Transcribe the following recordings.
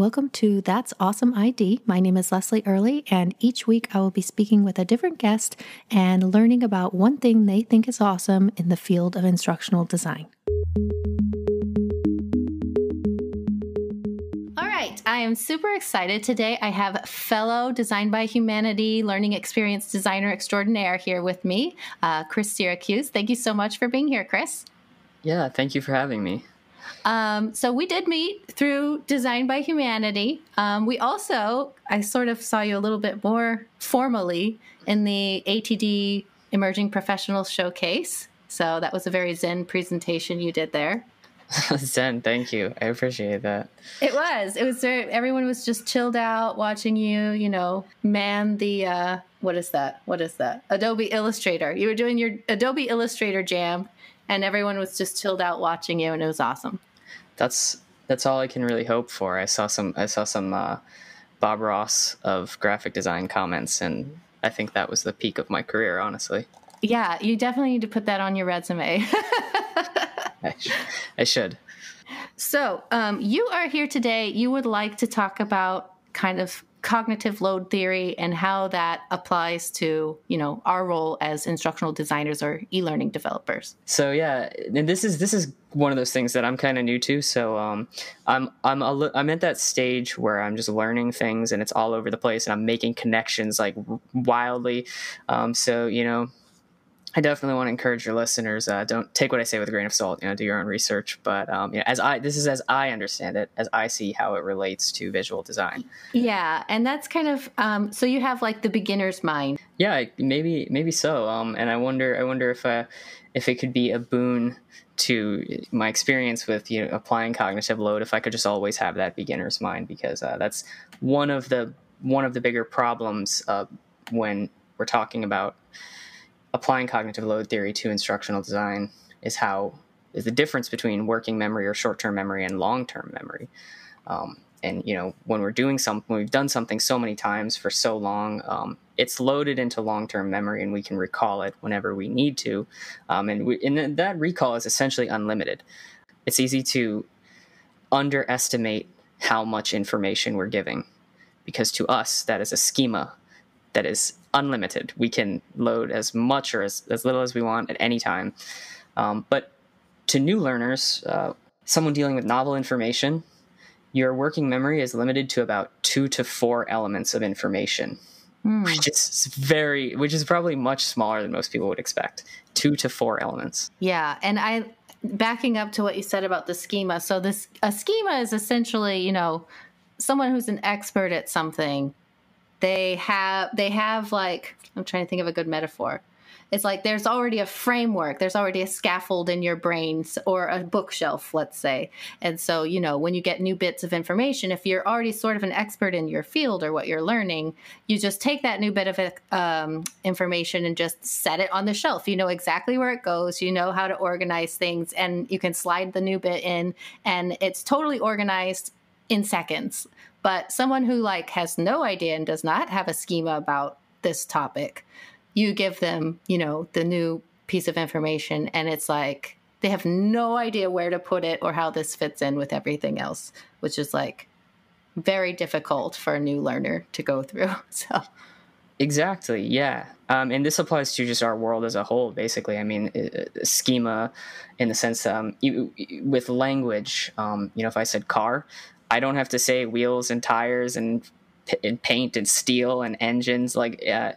Welcome to That's Awesome ID. My name is Leslie Early, and each week I will be speaking with a different guest and learning about one thing they think is awesome in the field of instructional design. All right, I am super excited today. I have fellow Design by Humanity learning experience designer extraordinaire here with me, uh, Chris Syracuse. Thank you so much for being here, Chris. Yeah, thank you for having me. Um, so we did meet through Design by Humanity. Um, we also, I sort of saw you a little bit more formally in the ATD Emerging Professionals Showcase. So that was a very Zen presentation you did there. Zen, thank you. I appreciate that. It was. It was very, everyone was just chilled out watching you, you know, man the uh what is that? What is that? Adobe Illustrator. You were doing your Adobe Illustrator jam and everyone was just chilled out watching you and it was awesome that's that's all I can really hope for. I saw some I saw some uh, Bob Ross of graphic design comments, and I think that was the peak of my career, honestly. Yeah, you definitely need to put that on your resume. I, sh- I, should. So, um, you are here today. You would like to talk about kind of cognitive load theory and how that applies to you know our role as instructional designers or e-learning developers. So yeah and this is this is one of those things that i'm kind of new to so um, i'm i'm a, i'm at that stage where i'm just learning things and it's all over the place and i'm making connections like wildly. Um, so you know I definitely want to encourage your listeners. Uh, don't take what I say with a grain of salt. You know, do your own research. But um, you know, as I this is as I understand it, as I see how it relates to visual design. Yeah, and that's kind of um, so you have like the beginner's mind. Yeah, maybe maybe so. Um, and I wonder I wonder if uh, if it could be a boon to my experience with you know applying cognitive load if I could just always have that beginner's mind because uh, that's one of the one of the bigger problems uh, when we're talking about applying cognitive load theory to instructional design is how is the difference between working memory or short-term memory and long-term memory. Um, and you know when we're doing something, we've done something so many times for so long, um, it's loaded into long-term memory, and we can recall it whenever we need to. Um, and, we, and that recall is essentially unlimited. It's easy to underestimate how much information we're giving, because to us that is a schema that is unlimited. We can load as much or as, as little as we want at any time. Um, but to new learners, uh, someone dealing with novel information, your working memory is limited to about two to four elements of information, mm. which is very, which is probably much smaller than most people would expect. Two to four elements. Yeah, and I backing up to what you said about the schema. So this a schema is essentially, you know, someone who's an expert at something they have they have like i'm trying to think of a good metaphor. It's like there's already a framework there's already a scaffold in your brains or a bookshelf let's say. And so you know when you get new bits of information if you're already sort of an expert in your field or what you're learning you just take that new bit of um, information and just set it on the shelf. You know exactly where it goes you know how to organize things and you can slide the new bit in and it's totally organized in seconds but someone who like has no idea and does not have a schema about this topic, you give them, you know, the new piece of information and it's like they have no idea where to put it or how this fits in with everything else, which is like very difficult for a new learner to go through. So Exactly. Yeah. Um, and this applies to just our world as a whole, basically. I mean, schema in the sense um, you, with language, um, you know, if I said car, I don't have to say wheels and tires and, and paint and steel and engines. Like, uh,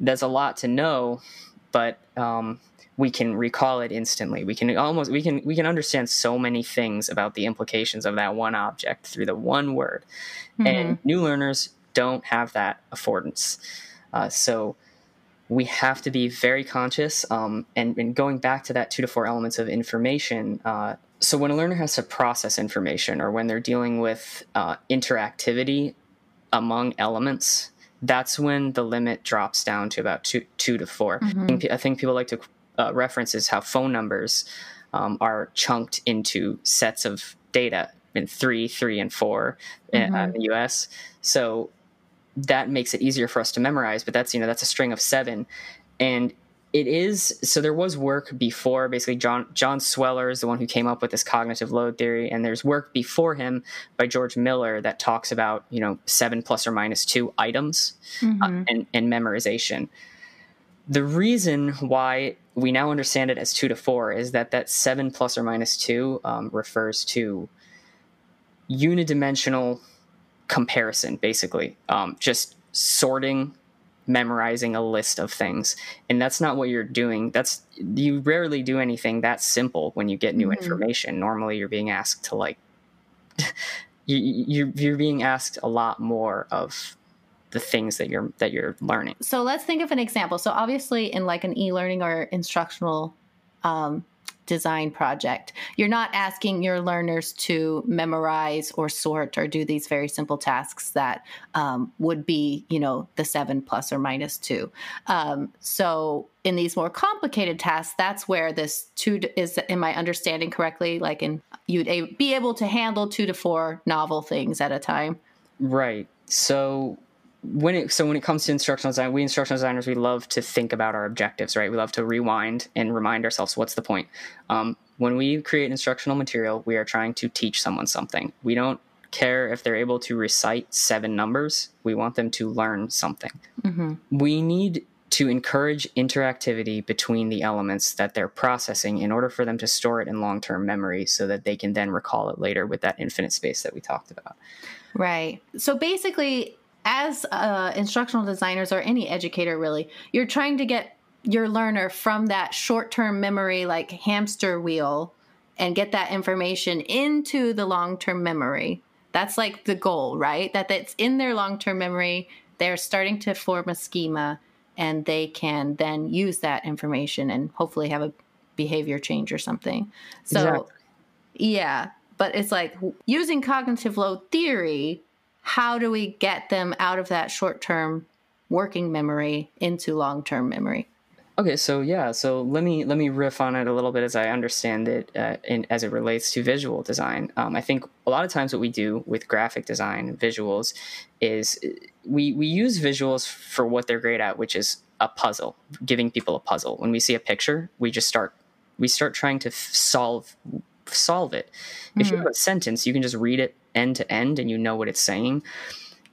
there's a lot to know, but um, we can recall it instantly. We can almost we can we can understand so many things about the implications of that one object through the one word. Mm-hmm. And new learners don't have that affordance. Uh, so we have to be very conscious. Um, and, and, going back to that two to four elements of information, uh, so when a learner has to process information or when they're dealing with uh, interactivity among elements that's when the limit drops down to about two, two to 4 mm-hmm. I, think, I, think, people like to uh, reference is how phone numbers um, are chunked into sets of data in three three and 4 uh, mm-hmm. in, the us so that makes it easier for us to memorize but that's you know that's a string of seven and it is so there was work before basically john john sweller is the one who came up with this cognitive load theory and there's work before him by george miller that talks about you know seven plus or minus two items uh, mm-hmm. uh, and, and memorization the reason why we now understand it as two to four is that that seven plus or minus two um, refers to unidimensional comparison basically. Um, just sorting memorizing a list of things. And that's not what you're doing. That's you rarely do anything that simple when you get new mm-hmm. information. Normally you're being asked to like you, you're, you're being asked a lot more of the things that you're that you're learning. So let's think of an example. So obviously in like an e-learning or instructional um, design project. You're not asking your learners to memorize or sort or do these very simple tasks that um, would be, you know, the seven plus or minus two. Um, so in these more complicated tasks, that's where this two is, am I understanding correctly? Like in you'd be able to handle two to four novel things at a time. Right. So when it so when it comes to instructional design, we instructional designers we love to think about our objectives, right? We love to rewind and remind ourselves what's the point. Um, when we create instructional material, we are trying to teach someone something. We don't care if they're able to recite seven numbers. We want them to learn something. Mm-hmm. We need to encourage interactivity between the elements that they're processing in order for them to store it in long term memory so that they can then recall it later with that infinite space that we talked about. Right. So basically, as uh, instructional designers or any educator really you're trying to get your learner from that short-term memory like hamster wheel and get that information into the long-term memory. That's like the goal right? That that's in their long-term memory they're starting to form a schema and they can then use that information and hopefully have a behavior change or something. So exactly. yeah but it's like using cognitive load theory how do we get them out of that short term working memory into long term memory? Okay, so yeah, so let me let me riff on it a little bit as I understand it, uh, in, as it relates to visual design. Um, I think a lot of times what we do with graphic design visuals is uh, we we use visuals for what they're great at, which is a puzzle, giving people a puzzle. When we see a picture, we just start we start trying to f- solve solve it. Mm-hmm. If you mm-hmm. have a sentence, you can just read it end to end and you know what it's saying.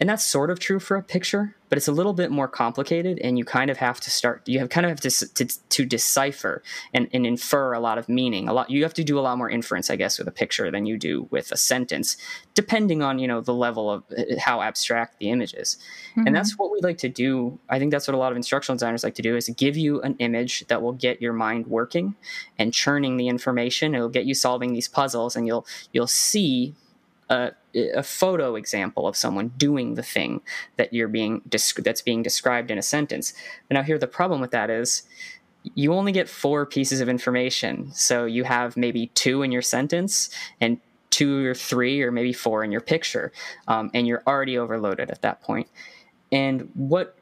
And that's sort of true for a picture, but it's a little bit more complicated, and you kind of have to start. You have kind of have to to, to decipher and, and, infer a lot of meaning. A lot you have to do a lot more inference, I guess, with a picture than you do with a sentence, depending on you know the level of uh, how abstract the image is. Mm-hmm. And that's what we like to do. I think that's what a lot of instructional designers like to do is give you an image that will get your mind working and churning the information. It'll get you solving these puzzles, and you'll you'll see a, a photo example of someone doing the thing that you're being that's being described in a sentence. But now here the problem with that is you only get four pieces of information. So you have maybe two in your sentence and two or three or maybe four in your picture, um, and you're already overloaded at that point. And what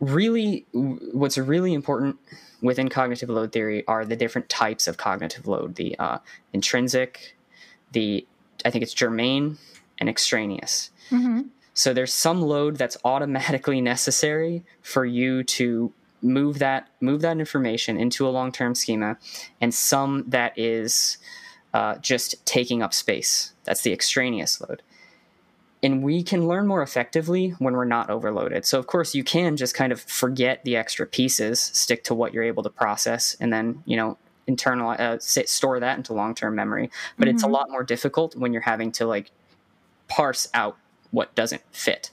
really, what's really important within cognitive load theory are the different types of cognitive load: the uh, intrinsic, the I think it's germane and extraneous. Mm-hmm. So there's some load that's automatically necessary for you to move that move that information into a long-term schema, and some that is uh, just taking up space. That's the extraneous load. And we can learn more effectively when we're not overloaded. So, of course, you can just kind of forget the extra pieces, stick to what you're able to process, and then, you know, internal uh, store that into long-term memory but mm-hmm. it's a mm-hmm. lot more difficult when you're having to like parse out what doesn't fit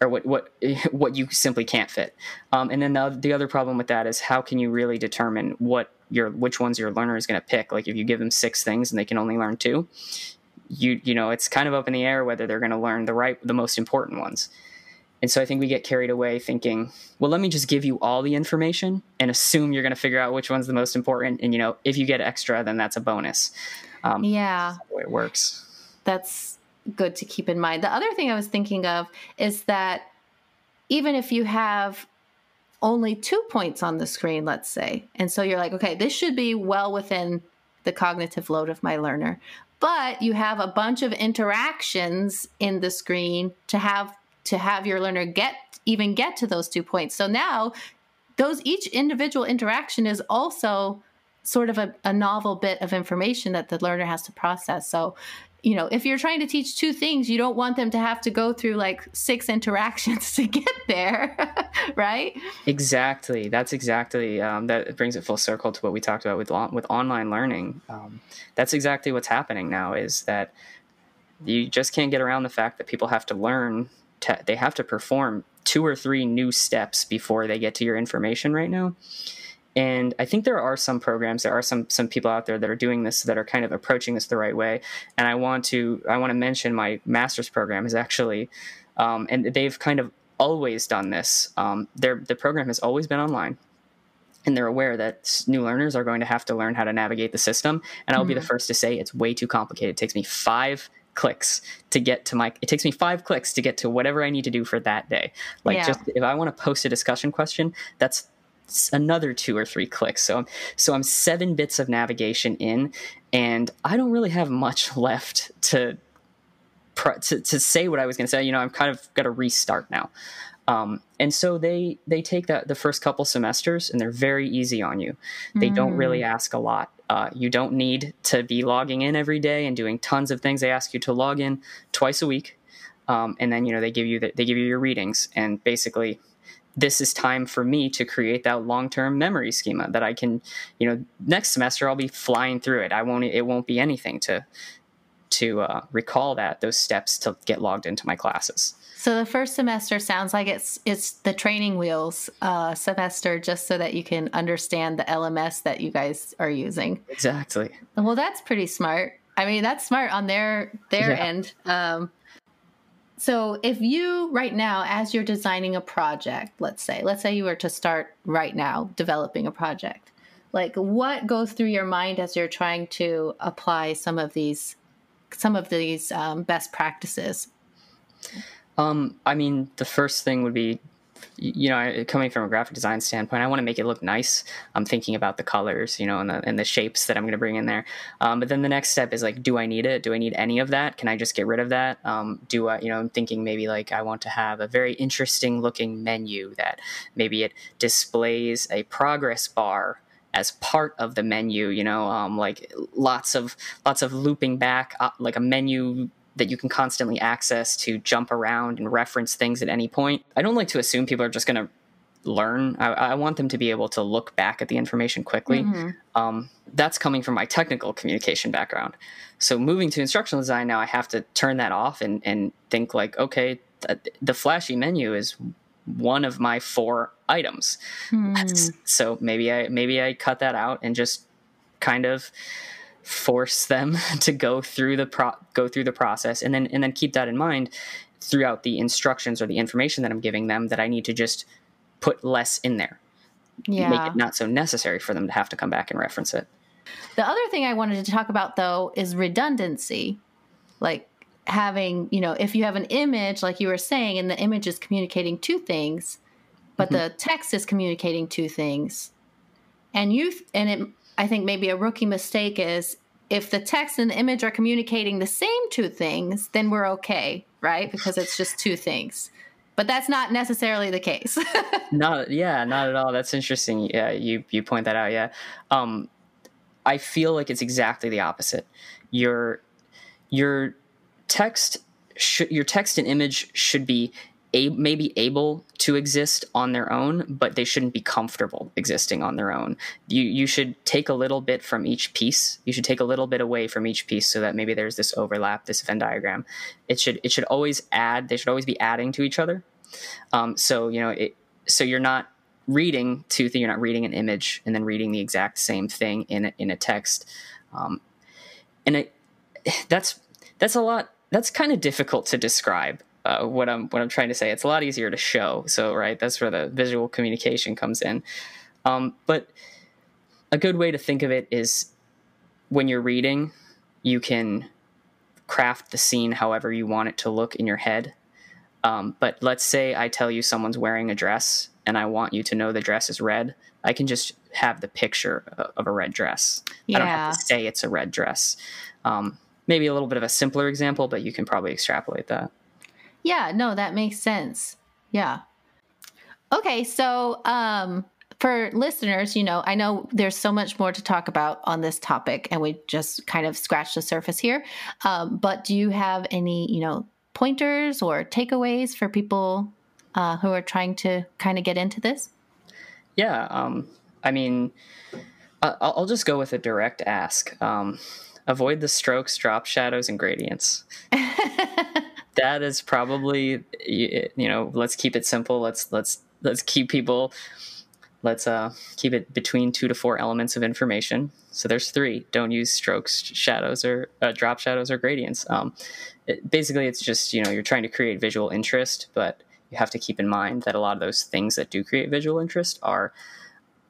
or what what what you simply can't fit um, and then the, the other problem with that is how can you really determine what your which ones your learner is going to pick like if you give them six things and they can only learn two you you know it's kind of up in the air whether they're going to learn the right the most important ones and so I think we get carried away thinking, well, let me just give you all the information and assume you're going to figure out which one's the most important. And, you know, if you get extra, then that's a bonus. Um, yeah. the way it works. That's good to keep in mind. The other thing I was thinking of is that even if you have only two points on the screen, let's say, and so you're like, okay, this should be well within the cognitive load of my learner. But you have a bunch of interactions in the screen to have to have your learner get even get to those two points. So now those each individual interaction is also sort of a, a novel bit of information that the learner has to process. So you know, if you're trying to teach two things, you don't want them to have to go through like six interactions to get there, right? Exactly. That's exactly um, that brings it full circle to what we talked about with with online learning. Um, that's exactly what's happening now. Is that you just can't get around the fact that people have to learn. To, they have to perform two or three new steps before they get to your information right now. And I think there are some programs, there are some some people out there that are doing this that are kind of approaching this the right way. And I want to I want to mention my master's program is actually, um, and they've kind of always done this. Um, their the program has always been online, and they're aware that new learners are going to have to learn how to navigate the system. And I'll mm-hmm. be the mm-hmm. first to say it's way too complicated. It takes me five clicks to get to my it takes me five clicks to get to whatever i need to do for that day like yeah. just if i want to post a discussion question that's another two or three clicks. So, so I'm seven bits of navigation in, and I don't really have much left to to, to say what I was going to say. You know, I'm kind of got to restart now. Um, and so they they take that the first couple semesters, and they're very easy on you. They mm. don't really mm. ask a lot. Uh, you don't need to be logging in every day and doing tons of things. They ask you to log in twice a week, um, and then you know they give you the, they give you your readings, and basically this is time for me to create that long-term memory schema that I can, you know, next semester I'll be flying through it. I won't, it won't be anything to, to uh, recall that those steps to get logged into my classes. So the first semester sounds like it's it's the training wheels uh, semester, just so that you can understand the LMS that you guys are using. Exactly. Well, that's pretty smart. I mean, that's smart on their their yeah. end. Um, so, if you right now, as you're designing a project, let's say, let's say you were to start right now developing a project, like what goes through your mind as you're trying to apply some of these, some of these um, best practices? Um, I mean, the first thing would be you know, coming from a graphic design standpoint, I want to make it look nice. I'm thinking about the colors, you know, and the and the shapes that I'm going to bring in there. Um, but then the next step is like, do I need it? Do I need any of that? Can I just get rid of that? Um, do I, you know, I'm thinking maybe like I want to have a very interesting looking menu that maybe it displays a progress bar as part of the menu you know um, like lots of lots of looping back uh, like a menu that you can constantly access to jump around and reference things at any point. I don't like to assume people are just going to learn. I, I, want them to be able to look back at the information quickly. Mm-hmm. Um, that's coming from my technical communication background. So moving to instructional design now, I have to turn that off and, and think like, okay, th- the flashy menu is one of my four items. Mm. So maybe I maybe I cut that out and just kind of force them to go through the pro- go through the process and then and then keep that in mind throughout the instructions or the information that I'm giving them that I need to just put less in there. Yeah. Make it not so necessary for them to have to come back and reference it. The other thing I wanted to talk about though is redundancy. Like having, you know, if you have an image like you were saying and the image is communicating two things, but mm-hmm. the text is communicating two things. And you and it I think maybe a rookie mistake is if the text and the image are communicating the same two things, then we're okay, right? Because it's just two things. But that's not necessarily the case. not yeah, not at all. That's interesting. Yeah, you you point that out. Yeah, um, I feel like it's exactly the opposite. Your your text should your text and image should be a, maybe able to exist on their own, but they shouldn't be comfortable existing on their own. You you should take a little bit from each piece. You should take a little bit away from each piece so that maybe there's this overlap, this Venn diagram. It should it should always add. They should always be adding to each other. Um, so you know it. So you're not reading two things. You're not reading an image and then reading the exact same thing in a, in a text. Um, and it, that's that's a lot. That's kind of difficult to describe uh, what I'm what I'm trying to say. It's a lot easier to show. So right, that's where the visual communication comes in. Um, but a good way to think of it is when you're reading, you can craft the scene however you want it to look in your head. Um, but let's say I tell you someone's wearing a dress and I want you to know the dress is red. I can just have the picture of a red dress. Yeah. I don't have to say it's a red dress. Um, maybe a little bit of a simpler example, but you can probably extrapolate that. Yeah, no, that makes sense. Yeah. Okay, so um for listeners, you know, I know there's so much more to talk about on this topic, and we just kind of scratched the surface here. Um, but do you have any, you know, pointers or takeaways for people uh, who are trying to kind of get into this? Yeah, um, I mean, I'll, I'll, just go with a direct ask. Um, avoid the strokes, drop shadows, and gradients. that is probably you know. Let's keep it simple. Let's let's let's keep people. Let's uh, keep it between two to four elements of information. So there's three. Don't use strokes, shadows, or uh, drop shadows or gradients. Um, it, basically, it's just you know you're trying to create visual interest, but you have to keep in mind that a lot of those things that do create visual interest are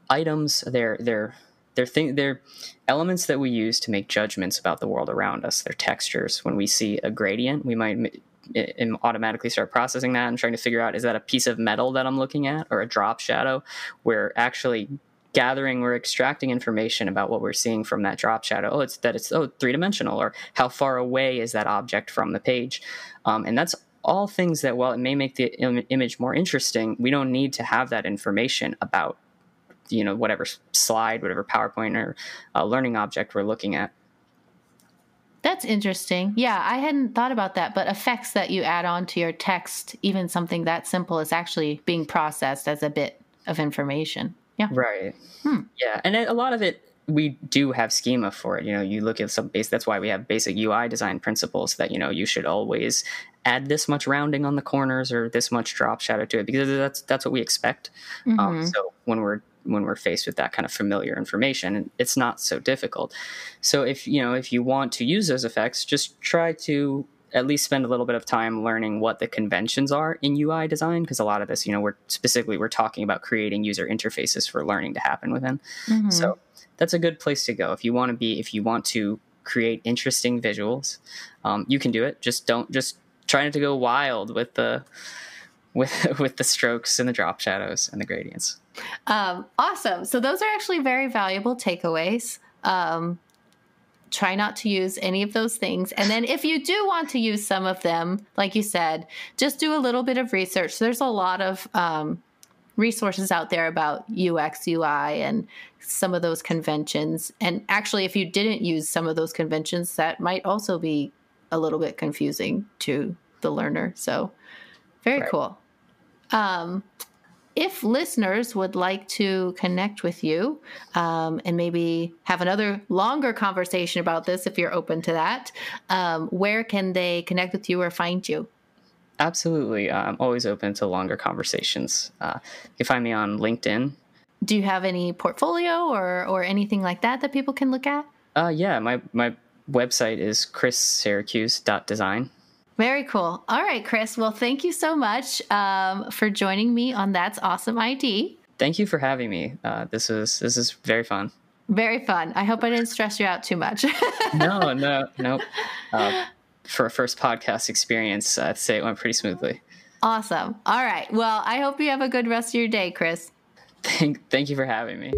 items. They're they're they're thing they're elements that we use to make judgments about the world around us. They're textures. When we see a gradient, we might automatically start processing that and trying to figure out is that a piece of metal that I'm looking at or a drop shadow. We're actually gathering we're extracting information about what we're seeing from that drop shadow oh it's that it's oh three dimensional or how far away is that object from the page um, and that's all things that while it may make the Im- image more interesting we don't need to have that information about you know whatever slide whatever powerpoint or uh, learning object we're looking at that's interesting. Yeah, I hadn't thought about that, but effects that you add on to your text, even something that simple, is actually being processed as a bit of information. Yeah. Right. Hmm. Yeah, and a lot of it we do have schema for it. You know, you look at some base. That's why we have basic UI design principles that you know you should always add this much rounding on the corners or this much drop shadow to it because that's that's what we expect. Um, mm-hmm. Um, so when we're when we're faced with that kind of familiar information it's not so difficult. So if you know if you want to use those effects just try to at least spend a little bit of time learning what the conventions are in UI design because a lot of this you know we're specifically we're talking about creating user interfaces for learning to happen within mm-hmm. so that's a good place to go. If you want to be if you want to create interesting visuals um, you can do it. Just don't just try not to go wild with the with with the strokes and the drop shadows and the gradients um, awesome. So those are actually very valuable takeaways. Um, try not to use any of those things. And then if you do want to use some of them, like you said, just do a little bit of research. There's a lot of um, resources out there about UX, UI, and some of those conventions. And actually, if you didn't use some of those conventions, that might also be a little bit confusing to the learner. So, very right. cool. Um, if listeners would like to connect with you um, and maybe have another longer conversation about this, if you're open to that, um, where can they connect with you or find you? Absolutely. Uh, I'm always open to longer conversations. Uh, you can find me on LinkedIn. Do you have any portfolio or, or anything like that that people can look at? Uh, yeah, my, my website is chrissyracuse.design. Very cool. All right, Chris. Well, thank you so much um, for joining me on That's Awesome ID. Thank you for having me. Uh, this is this is very fun. Very fun. I hope I didn't stress you out too much. no, no, no. Uh, for a first podcast experience, I'd say it went pretty smoothly. Awesome. All right. Well, I hope you have a good rest of your day, Chris. Thank, thank you for having me.